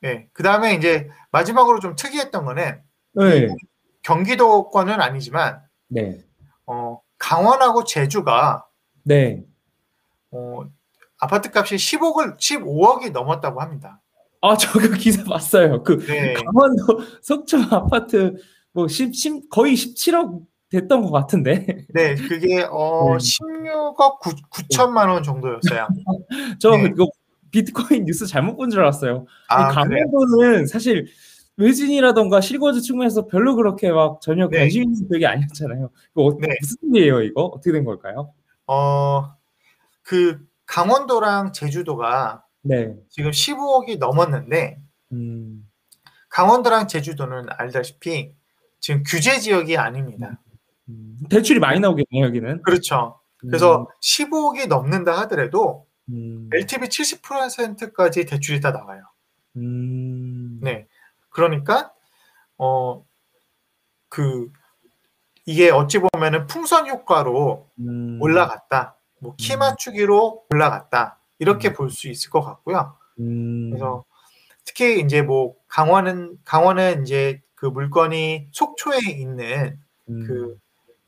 네. 그 다음에 이제 마지막으로 좀 특이했던 거는 네. 경기도권은 아니지만 네. 어, 강원하고 제주가 네. 어, 아파트 값이 10억을 15억이 넘었다고 합니다. 아, 저 그 기사 봤어요. 그 네. 강원도 속초 아파트 뭐 10, 10, 거의 17억 됐던 것 같은데. 네, 그게 어 네. 16억 9, 9천만 원 정도였어요. 저 네. 이거 비트코인 뉴스 잘못 본 줄 알았어요. 아? 강원도는 사실 외진이라던가 실거주 측면에서 별로 그렇게 막 전혀 네. 관심 있는 쪽이 아니었잖아요. 이거 어, 네. 무슨 일이에요, 이거? 어떻게 된 걸까요? 어, 그 강원도랑 제주도가 네. 지금 15억이 넘었는데 음, 강원도랑 제주도는 알다시피 지금 규제 지역이 아닙니다. 음, 대출이 많이 나오겠네요, 여기는. 그렇죠. 그래서 15억이 넘는다 하더라도 음, LTV 70%까지 대출이 다 나와요. 음, 네. 그러니까 어 그 이게 어찌 보면은 풍선 효과로 음, 올라갔다. 뭐키 음. 맞추기로 올라갔다. 이렇게 음. 볼수 있을 것 같고요. 음, 그래서 특히 이제 뭐 강원은 강원은 이제 그 물건이 속초에 있는 음, 그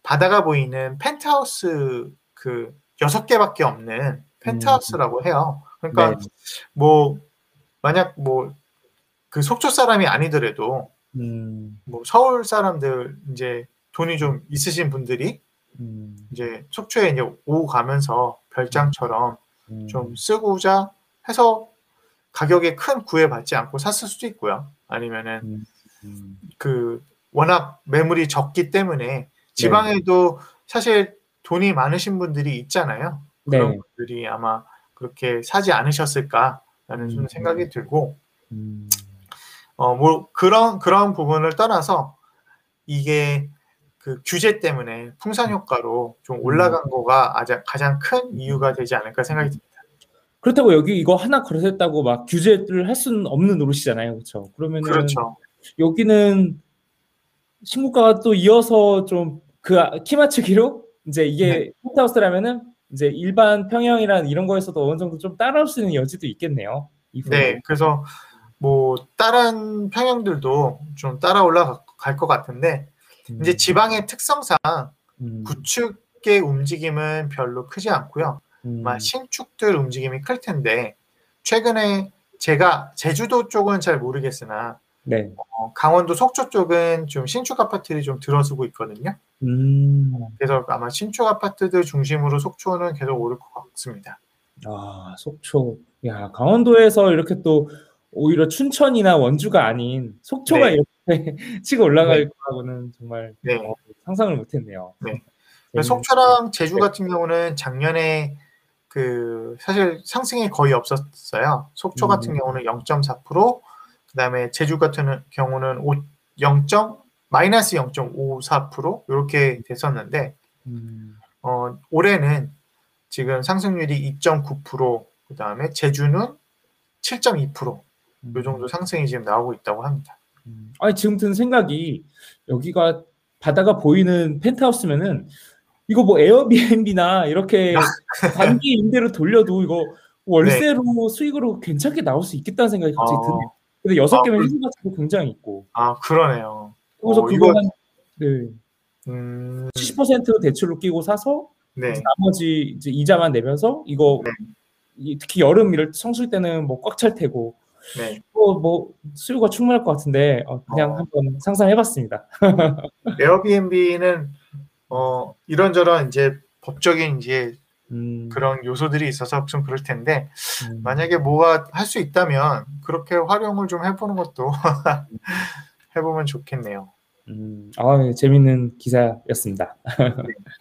바다가 보이는 펜트하우스 그 여섯 개밖에 없는 펜트하우스라고 해요. 그러니까 네. 뭐 만약 뭐 그 속초 사람이 아니더라도 음, 뭐 서울 사람들 이제 돈이 좀 있으신 분들이 음, 이제 속초에 이제 오고 가면서 별장처럼 음, 좀 쓰고자 해서 가격에 큰 구애받지 않고 샀을 수도 있고요. 아니면은 음, 음, 그 워낙 매물이 적기 때문에 지방에도 사실 돈이 많으신 분들이 있잖아요. 그런 네. 분들이 아마 그렇게 사지 않으셨을까라는 좀 음. 생각이 들고 음, 어뭐 그런 그런 부분을 떠나서 이게 그 규제 때문에 풍선 효과로 좀 올라간 거가 아자- 가장 큰 이유가 되지 않을까 생각이 듭니다. 그렇다고 여기 이거 하나 거래했다고 막 규제를 할 수는 없는 노릇이잖아요, 그렇죠? 그러면은 그렇죠. 여기는 신고가가 또 이어서 좀 그키 맞추기로 이제 이게 네. 펜트하우스라면은 이제 일반 평형이란 이런 거에서도 어느 정도 좀 따라올 수 있는 여지도 있겠네요. 네, 그래서 뭐 다른 평형들도 좀 따라 올라갈 것 같은데 음, 이제 지방의 특성상 음, 구축의 움직임은 별로 크지 않고요. 음, 신축들 움직임이 클 텐데 최근에 제가 제주도 쪽은 잘 모르겠으나 네. 어, 강원도 속초 쪽은 좀 신축 아파트들이 좀 들어서고 있거든요. 음, 그래서 아마 신축 아파트들 중심으로 속초는 계속 오를 것 같습니다. 아, 속초. 야, 강원도에서 이렇게 또 오히려 춘천이나 원주가 아닌 속초가 네. 이렇게 치고 올라갈 거라고는 정말 네. 어, 상상을 못했네요. 네. 재밌는- 속초랑 제주 네. 같은 경우는 작년에 그 사실 상승이 거의 없었어요. 속초 음. 같은 경우는 0.4%, 그다음에 제주 같은 경우는 5, 0. 마이너스 0.54% 이렇게 됐었는데 음, 어, 올해는 지금 상승률이 2.9%, 그다음에 제주는 7.2%. 이 정도 상승이 지금 나오고 있다고 합니다. 음. 아니 지금 든 생각이 여기가 바다가 보이는 펜트하우스면은 이거 뭐 에어비앤비나 이렇게 단기 임대로 돌려도 이거 월세로 수익으로 괜찮게 나올 수 있겠다는 생각이 갑자기 어, 드네요. 근데 여섯 아, 개면 그- 희생 가치도 굉장히 있고 아 그러네요. 그래서 어, 그거 이거- 한 네, 음, 70% 대출로 끼고 사서 네, 나머지 이제 이자만 내면서 이거 네. 이- 특히 여름 이럴 성수기 때는 뭐 꽉 찰 테고 네. 또뭐 수요가 충분할 것 같은데 어, 그냥 어. 한번 상상해봤습니다. 에어비앤비는 어, 이런저런 이제 법적인 이제 음, 그런 요소들이 있어서 좀 그럴 텐데 음. 만약에 뭐가 할 수 있다면 그렇게 활용을 좀 해보는 것도 해보면 좋겠네요. 음, 아, 예, 재밌는 기사였습니다.